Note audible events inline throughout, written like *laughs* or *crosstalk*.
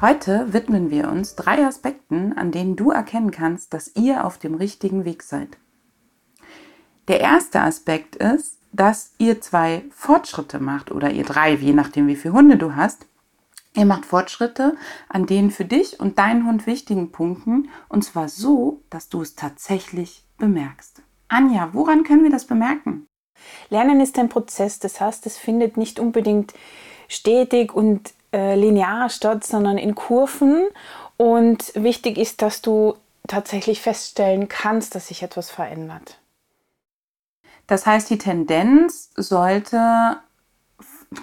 Heute widmen wir uns drei Aspekten, an denen du erkennen kannst, dass ihr auf dem richtigen Weg seid. Der erste Aspekt ist, dass ihr zwei Fortschritte macht oder ihr drei, je nachdem wie viele Hunde du hast. Ihr macht Fortschritte an den für dich und deinen Hund wichtigen Punkten und zwar so, dass du es tatsächlich bemerkst. Anja, woran können wir das bemerken? Lernen ist ein Prozess, das heißt, es findet nicht unbedingt stetig und äh, linear statt, sondern in Kurven. Und wichtig ist, dass du tatsächlich feststellen kannst, dass sich etwas verändert. Das heißt, die Tendenz sollte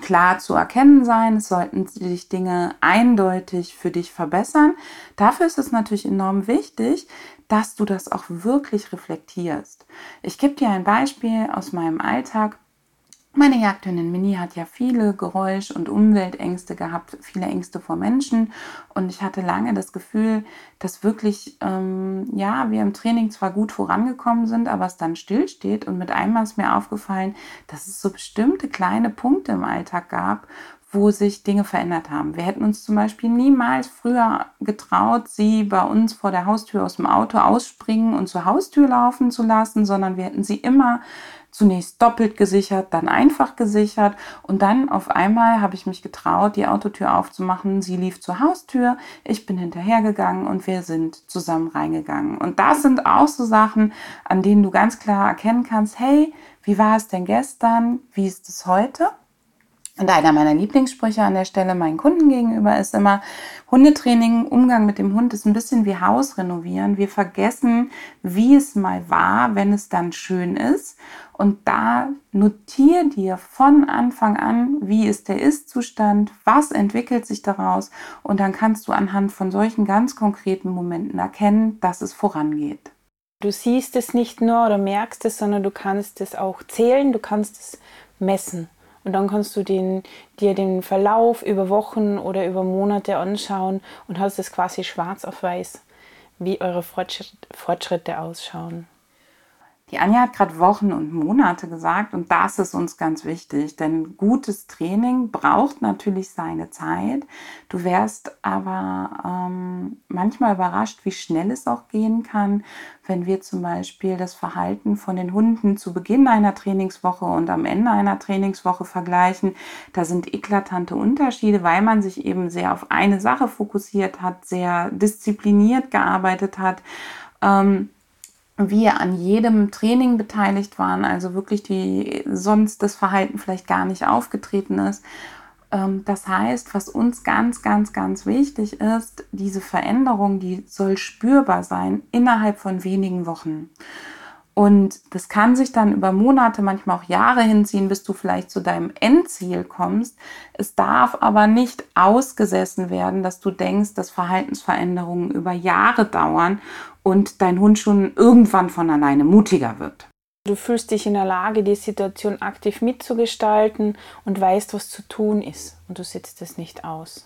klar zu erkennen sein, es sollten sich Dinge eindeutig für dich verbessern. Dafür ist es natürlich enorm wichtig, dass du das auch wirklich reflektierst. Ich gebe dir ein Beispiel aus meinem Alltag. Meine Jagdhündin Mini hat ja viele Geräusch- und Umweltängste gehabt, viele Ängste vor Menschen. Und ich hatte lange das Gefühl, dass wirklich, ähm, ja, wir im Training zwar gut vorangekommen sind, aber es dann stillsteht. Und mit einmal ist mir aufgefallen, dass es so bestimmte kleine Punkte im Alltag gab, wo sich Dinge verändert haben. Wir hätten uns zum Beispiel niemals früher getraut, sie bei uns vor der Haustür aus dem Auto ausspringen und zur Haustür laufen zu lassen, sondern wir hätten sie immer zunächst doppelt gesichert, dann einfach gesichert und dann auf einmal habe ich mich getraut, die Autotür aufzumachen. Sie lief zur Haustür, ich bin hinterhergegangen und wir sind zusammen reingegangen. Und das sind auch so Sachen, an denen du ganz klar erkennen kannst, hey, wie war es denn gestern? Wie ist es heute? Und einer meiner Lieblingssprüche an der Stelle meinen Kunden gegenüber ist immer, Hundetraining, Umgang mit dem Hund ist ein bisschen wie Haus renovieren. Wir vergessen, wie es mal war, wenn es dann schön ist. Und da notier dir von Anfang an, wie ist der Ist-Zustand, was entwickelt sich daraus. Und dann kannst du anhand von solchen ganz konkreten Momenten erkennen, dass es vorangeht. Du siehst es nicht nur oder merkst es, sondern du kannst es auch zählen, du kannst es messen. Und dann kannst du den, dir den Verlauf über Wochen oder über Monate anschauen und hast es quasi schwarz auf weiß, wie eure Fortschritte ausschauen. Die Anja hat gerade Wochen und Monate gesagt und das ist uns ganz wichtig, denn gutes Training braucht natürlich seine Zeit. Du wärst aber ähm, manchmal überrascht, wie schnell es auch gehen kann, wenn wir zum Beispiel das Verhalten von den Hunden zu Beginn einer Trainingswoche und am Ende einer Trainingswoche vergleichen. Da sind eklatante Unterschiede, weil man sich eben sehr auf eine Sache fokussiert hat, sehr diszipliniert gearbeitet hat. Ähm, wir an jedem Training beteiligt waren, also wirklich die sonst das Verhalten vielleicht gar nicht aufgetreten ist. Ähm, das heißt, was uns ganz, ganz, ganz wichtig ist, diese Veränderung, die soll spürbar sein innerhalb von wenigen Wochen. Und das kann sich dann über Monate, manchmal auch Jahre hinziehen, bis du vielleicht zu deinem Endziel kommst. Es darf aber nicht ausgesessen werden, dass du denkst, dass Verhaltensveränderungen über Jahre dauern und dein Hund schon irgendwann von alleine mutiger wird. Du fühlst dich in der Lage, die Situation aktiv mitzugestalten und weißt, was zu tun ist. Und du sitzt es nicht aus.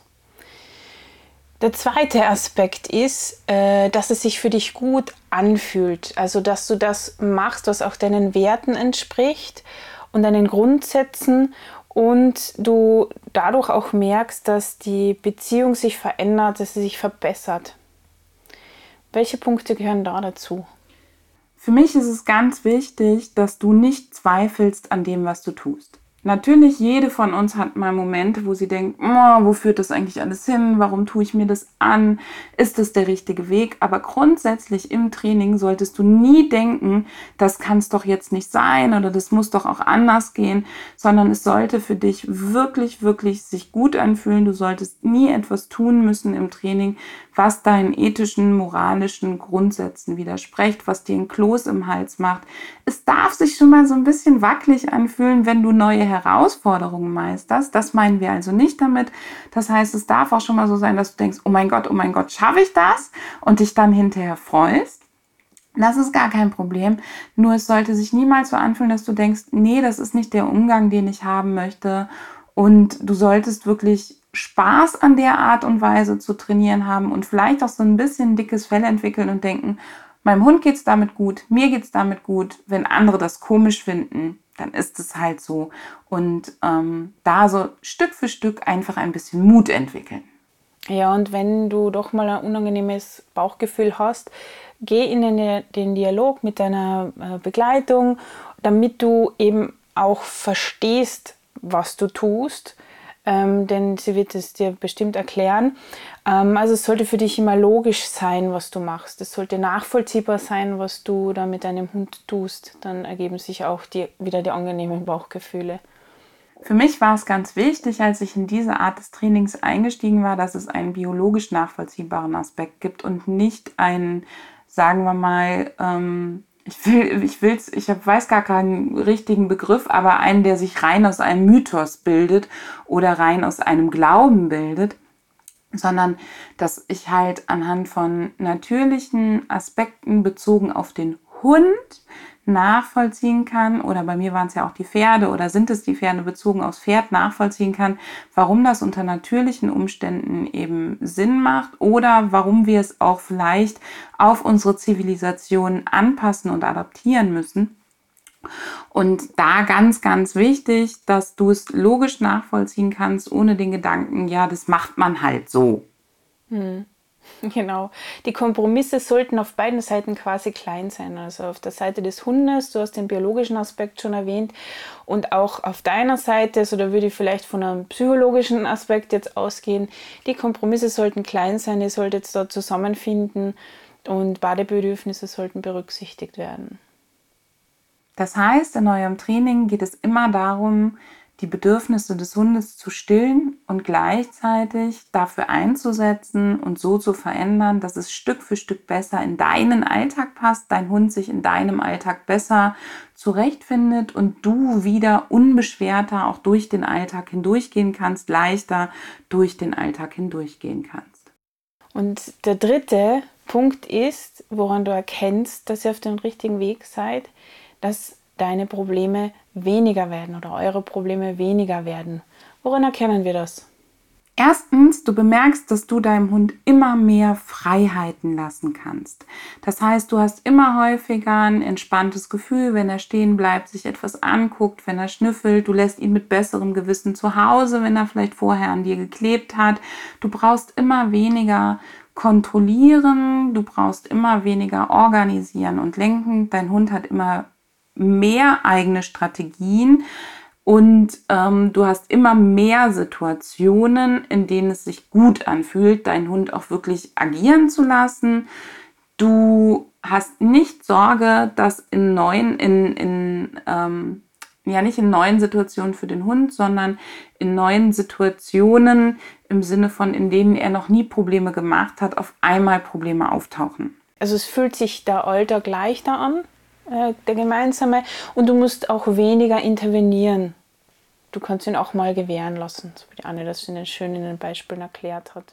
Der zweite Aspekt ist, äh, dass es sich für dich gut anfühlt. Also, dass du das machst, was auch deinen Werten entspricht und deinen Grundsätzen und du dadurch auch merkst, dass die Beziehung sich verändert, dass sie sich verbessert. Welche Punkte gehören da dazu? Für mich ist es ganz wichtig, dass du nicht zweifelst an dem, was du tust. Natürlich, jede von uns hat mal Momente, wo sie denkt, oh, wo führt das eigentlich alles hin? Warum tue ich mir das an? Ist das der richtige Weg? Aber grundsätzlich im Training solltest du nie denken, das kann es doch jetzt nicht sein oder das muss doch auch anders gehen, sondern es sollte für dich wirklich, wirklich sich gut anfühlen. Du solltest nie etwas tun müssen im Training, was deinen ethischen, moralischen Grundsätzen widerspricht, was dir ein Kloß im Hals macht. Es darf sich schon mal so ein bisschen wackelig anfühlen, wenn du neue Herausforderungen meisterst. Das meinen wir also nicht damit. Das heißt, es darf auch schon mal so sein, dass du denkst, oh mein Gott, oh mein Gott, schaffe ich das? Und dich dann hinterher freust. Das ist gar kein Problem. Nur es sollte sich niemals so anfühlen, dass du denkst, nee, das ist nicht der Umgang, den ich haben möchte. Und du solltest wirklich Spaß an der Art und Weise zu trainieren haben und vielleicht auch so ein bisschen dickes Fell entwickeln und denken, meinem Hund geht es damit gut, mir geht es damit gut. Wenn andere das komisch finden, dann ist es halt so. Und ähm, da so Stück für Stück einfach ein bisschen Mut entwickeln. Ja, und wenn du doch mal ein unangenehmes Bauchgefühl hast, geh in den, den Dialog mit deiner äh, Begleitung, damit du eben auch verstehst, was du tust ähm, denn sie wird es dir bestimmt erklären. Ähm, also es sollte für dich immer logisch sein, was du machst. Es sollte nachvollziehbar sein, was du da mit deinem Hund tust. Dann ergeben sich auch die, wieder die angenehmen Bauchgefühle. Für mich war es ganz wichtig, als ich in diese Art des Trainings eingestiegen war, dass es einen biologisch nachvollziehbaren Aspekt gibt und nicht einen, sagen wir mal, ähm, ich will, ich will's, ich hab, weiß gar keinen richtigen Begriff, aber einen, der sich rein aus einem Mythos bildet oder rein aus einem Glauben bildet, sondern dass ich halt anhand von natürlichen Aspekten bezogen auf den Hund nachvollziehen kann, oder bei mir waren es ja auch die Pferde oder sind es die Pferde bezogen aufs Pferd nachvollziehen kann, warum das unter natürlichen Umständen eben Sinn macht oder warum wir es auch vielleicht auf unsere Zivilisation anpassen und adaptieren müssen. Und da ganz, ganz wichtig, dass du es logisch nachvollziehen kannst, ohne den Gedanken, ja, das macht man halt so. Hm. *laughs* Genau. Die Kompromisse sollten auf beiden Seiten quasi klein sein. Also auf der Seite des Hundes, du hast den biologischen Aspekt schon erwähnt, und auch auf deiner Seite, so da würde ich vielleicht von einem psychologischen Aspekt jetzt ausgehen. Die Kompromisse sollten klein sein, ihr solltet da zusammenfinden und Badebedürfnisse sollten berücksichtigt werden. Das heißt, in eurem Training geht es immer darum, die Bedürfnisse des Hundes zu stillen und gleichzeitig dafür einzusetzen und so zu verändern, dass es Stück für Stück besser in deinen Alltag passt, dein Hund sich in deinem Alltag besser zurechtfindet und du wieder unbeschwerter auch durch den Alltag hindurchgehen kannst, leichter durch den Alltag hindurchgehen kannst. Und der dritte Punkt ist, woran du erkennst, dass ihr auf dem richtigen Weg seid, dass deine Probleme weniger werden oder eure Probleme weniger werden. Worin erkennen wir das? Erstens, du bemerkst, dass du deinem Hund immer mehr Freiheiten lassen kannst. Das heißt, du hast immer häufiger ein entspanntes Gefühl, wenn er stehen bleibt, sich etwas anguckt, wenn er schnüffelt. Du lässt ihn mit besserem Gewissen zu Hause, wenn er vielleicht vorher an dir geklebt hat. Du brauchst immer weniger kontrollieren, du brauchst immer weniger organisieren und lenken. Dein Hund hat immer mehr eigene Strategien und ähm, du hast immer mehr Situationen, in denen es sich gut anfühlt, deinen Hund auch wirklich agieren zu lassen. Du hast nicht Sorge, dass in neuen, in, in ähm, ja nicht in neuen Situationen für den Hund, sondern in neuen Situationen im Sinne von, in denen er noch nie Probleme gemacht hat, auf einmal Probleme auftauchen. Also es fühlt sich der Alter gleich da an? Äh, der gemeinsame. Und du musst auch weniger intervenieren. Du kannst ihn auch mal gewähren lassen, so wie die Anne das in den schönen Beispielen erklärt hat.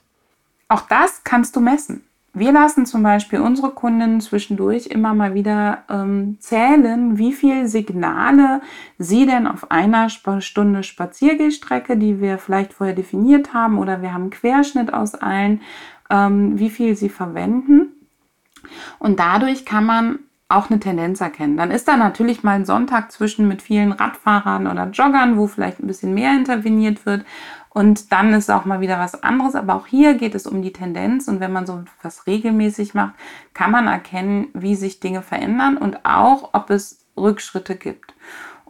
Auch das kannst du messen. Wir lassen zum Beispiel unsere Kunden zwischendurch immer mal wieder ähm, zählen, wie viele Signale sie denn auf einer Stunde Spaziergehstrecke, die wir vielleicht vorher definiert haben, oder wir haben einen Querschnitt aus allen, ähm, wie viel sie verwenden. Und dadurch kann man auch eine Tendenz erkennen. Dann ist da natürlich mal ein Sonntag zwischen mit vielen Radfahrern oder Joggern, wo vielleicht ein bisschen mehr interveniert wird. Und dann ist auch mal wieder was anderes. Aber auch hier geht es um die Tendenz. Und wenn man so was regelmäßig macht, kann man erkennen, wie sich Dinge verändern und auch, ob es Rückschritte gibt.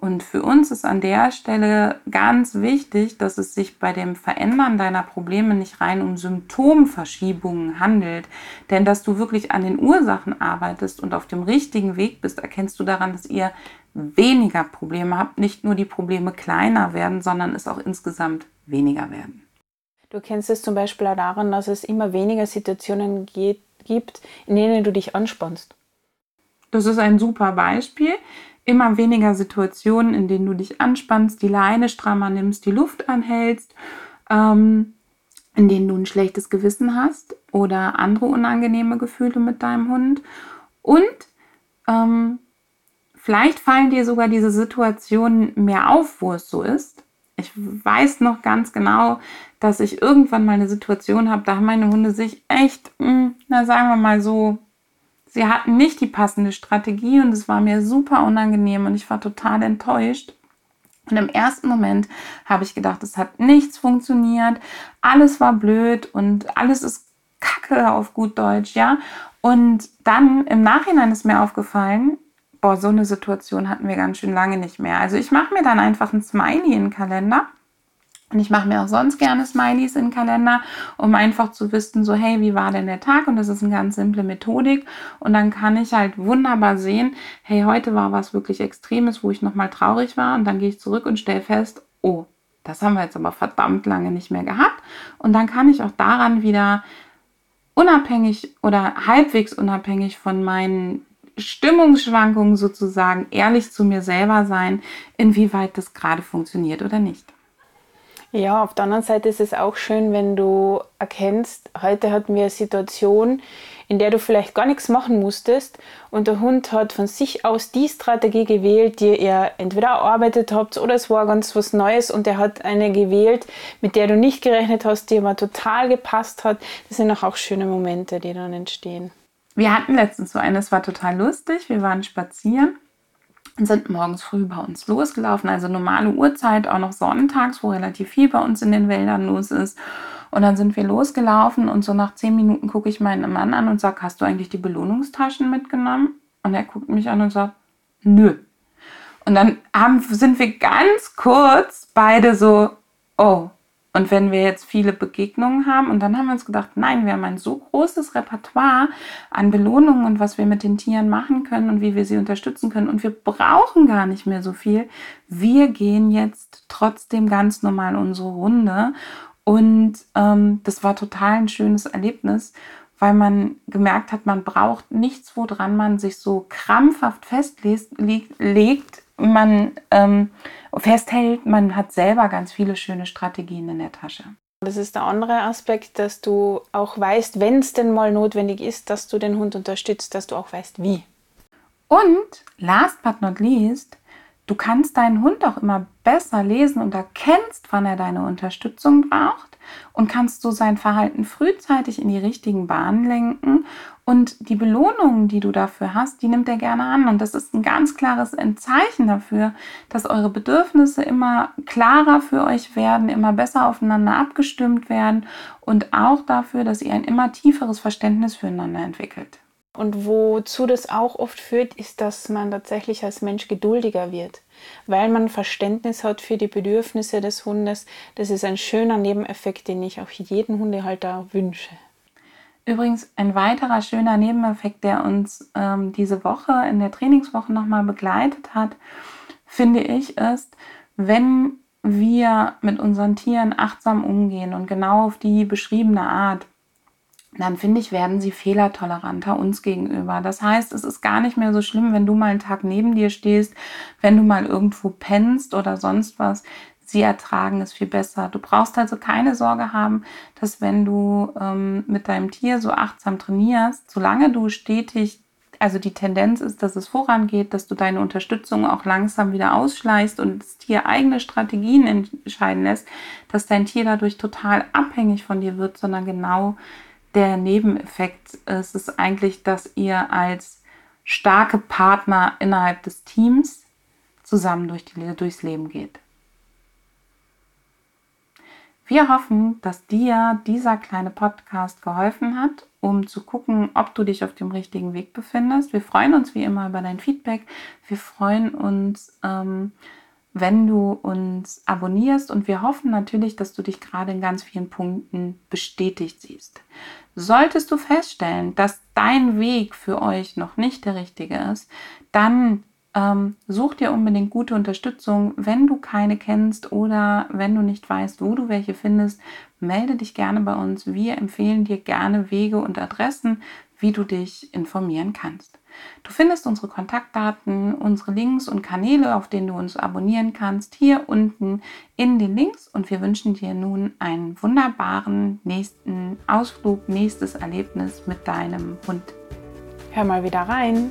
Und für uns ist an der Stelle ganz wichtig, dass es sich bei dem Verändern deiner Probleme nicht rein um Symptomverschiebungen handelt. Denn dass du wirklich an den Ursachen arbeitest und auf dem richtigen Weg bist, erkennst du daran, dass ihr weniger Probleme habt. Nicht nur die Probleme kleiner werden, sondern es auch insgesamt weniger werden. Du kennst es zum Beispiel auch daran, dass es immer weniger Situationen geht, gibt, in denen du dich anspannst. Das ist ein super Beispiel immer weniger Situationen, in denen du dich anspannst, die Leine strammer nimmst, die Luft anhältst, ähm, in denen du ein schlechtes Gewissen hast oder andere unangenehme Gefühle mit deinem Hund. Und ähm, vielleicht fallen dir sogar diese Situationen mehr auf, wo es so ist. Ich weiß noch ganz genau, dass ich irgendwann mal eine Situation habe, da haben meine Hunde sich echt, hm, na sagen wir mal so, sie hatten nicht die passende Strategie und es war mir super unangenehm und ich war total enttäuscht. Und im ersten Moment habe ich gedacht, es hat nichts funktioniert, alles war blöd und alles ist Kacke auf gut Deutsch, ja. Und dann im Nachhinein ist mir aufgefallen, boah, so eine Situation hatten wir ganz schön lange nicht mehr. Also ich mache mir dann einfach ein Smiley in den Kalender und ich mache mir auch sonst gerne Smileys in den Kalender, um einfach zu wissen, so hey, wie war denn der Tag? Und das ist eine ganz simple Methodik. Und dann kann ich halt wunderbar sehen, hey, heute war was wirklich Extremes, wo ich nochmal traurig war. Und dann gehe ich zurück und stelle fest, oh, das haben wir jetzt aber verdammt lange nicht mehr gehabt. Und dann kann ich auch daran wieder unabhängig oder halbwegs unabhängig von meinen Stimmungsschwankungen sozusagen ehrlich zu mir selber sein, inwieweit das gerade funktioniert oder nicht. Ja, auf der anderen Seite ist es auch schön, wenn du erkennst, heute hatten wir eine Situation, in der du vielleicht gar nichts machen musstest und der Hund hat von sich aus die Strategie gewählt, die ihr entweder erarbeitet habt oder es war ganz was Neues und er hat eine gewählt, mit der du nicht gerechnet hast, die aber total gepasst hat. Das sind auch schöne Momente, die dann entstehen. Wir hatten letztens so eine, es war total lustig. Wir waren spazieren sind morgens früh bei uns losgelaufen, also normale Uhrzeit, auch noch sonntags, wo relativ viel bei uns in den Wäldern los ist. Und dann sind wir losgelaufen und so nach zehn Minuten gucke ich meinen Mann an und sage, hast du eigentlich die Belohnungstaschen mitgenommen? Und er guckt mich an und sagt, nö. Und dann haben, sind wir ganz kurz beide so, oh, und wenn wir jetzt viele Begegnungen haben, und dann haben wir uns gedacht, nein, wir haben ein so großes Repertoire an Belohnungen und was wir mit den Tieren machen können und wie wir sie unterstützen können. Und wir brauchen gar nicht mehr so viel. Wir gehen jetzt trotzdem ganz normal unsere Runde. Und ähm, das war total ein schönes Erlebnis, weil man gemerkt hat, man braucht nichts, woran man sich so krampfhaft festlegt. Man ähm, festhält, man hat selber ganz viele schöne Strategien in der Tasche. Das ist der andere Aspekt, dass du auch weißt, wenn es denn mal notwendig ist, dass du den Hund unterstützt, dass du auch weißt, wie. Und last but not least, du kannst deinen Hund auch immer besser lesen und erkennst, wann er deine Unterstützung braucht und kannst so sein Verhalten frühzeitig in die richtigen Bahnen lenken. Und die Belohnungen, die du dafür hast, die nimmt er gerne an. Und das ist ein ganz klares Zeichen dafür, dass eure Bedürfnisse immer klarer für euch werden, immer besser aufeinander abgestimmt werden und auch dafür, dass ihr ein immer tieferes Verständnis füreinander entwickelt. Und wozu das auch oft führt, ist, dass man tatsächlich als Mensch geduldiger wird, weil man Verständnis hat für die Bedürfnisse des Hundes. Das ist ein schöner Nebeneffekt, den ich auch jedem Hundehalter wünsche. Übrigens ein weiterer schöner Nebeneffekt, der uns ähm, diese Woche in der Trainingswoche nochmal begleitet hat, finde ich, ist, wenn wir mit unseren Tieren achtsam umgehen und genau auf die beschriebene Art, dann finde ich, werden sie fehlertoleranter uns gegenüber. Das heißt, es ist gar nicht mehr so schlimm, wenn du mal einen Tag neben dir stehst, wenn du mal irgendwo pennst oder sonst was. Sie ertragen es viel besser. Du brauchst also keine Sorge haben, dass wenn du ähm, mit deinem Tier so achtsam trainierst, solange du stetig, also die Tendenz ist, dass es vorangeht, dass du deine Unterstützung auch langsam wieder ausschleißt und das Tier eigene Strategien entscheiden lässt, dass dein Tier dadurch total abhängig von dir wird, sondern genau der Nebeneffekt ist es eigentlich, dass ihr als starke Partner innerhalb des Teams zusammen durch die, durchs Leben geht. Wir hoffen, dass dir dieser kleine Podcast geholfen hat, um zu gucken, ob du dich auf dem richtigen Weg befindest. Wir freuen uns wie immer über dein Feedback. Wir freuen uns, ähm, wenn du uns abonnierst und wir hoffen natürlich, dass du dich gerade in ganz vielen Punkten bestätigt siehst. Solltest du feststellen, dass dein Weg für euch noch nicht der richtige ist, dann ähm, such dir unbedingt gute Unterstützung. Wenn du keine kennst oder wenn du nicht weißt, wo du welche findest, melde dich gerne bei uns. Wir empfehlen dir gerne Wege und Adressen, wie du dich informieren kannst. Du findest unsere Kontaktdaten, unsere Links und Kanäle, auf denen du uns abonnieren kannst, hier unten in den Links. Und wir wünschen dir nun einen wunderbaren nächsten Ausflug, nächstes Erlebnis mit deinem Hund. Hör mal wieder rein.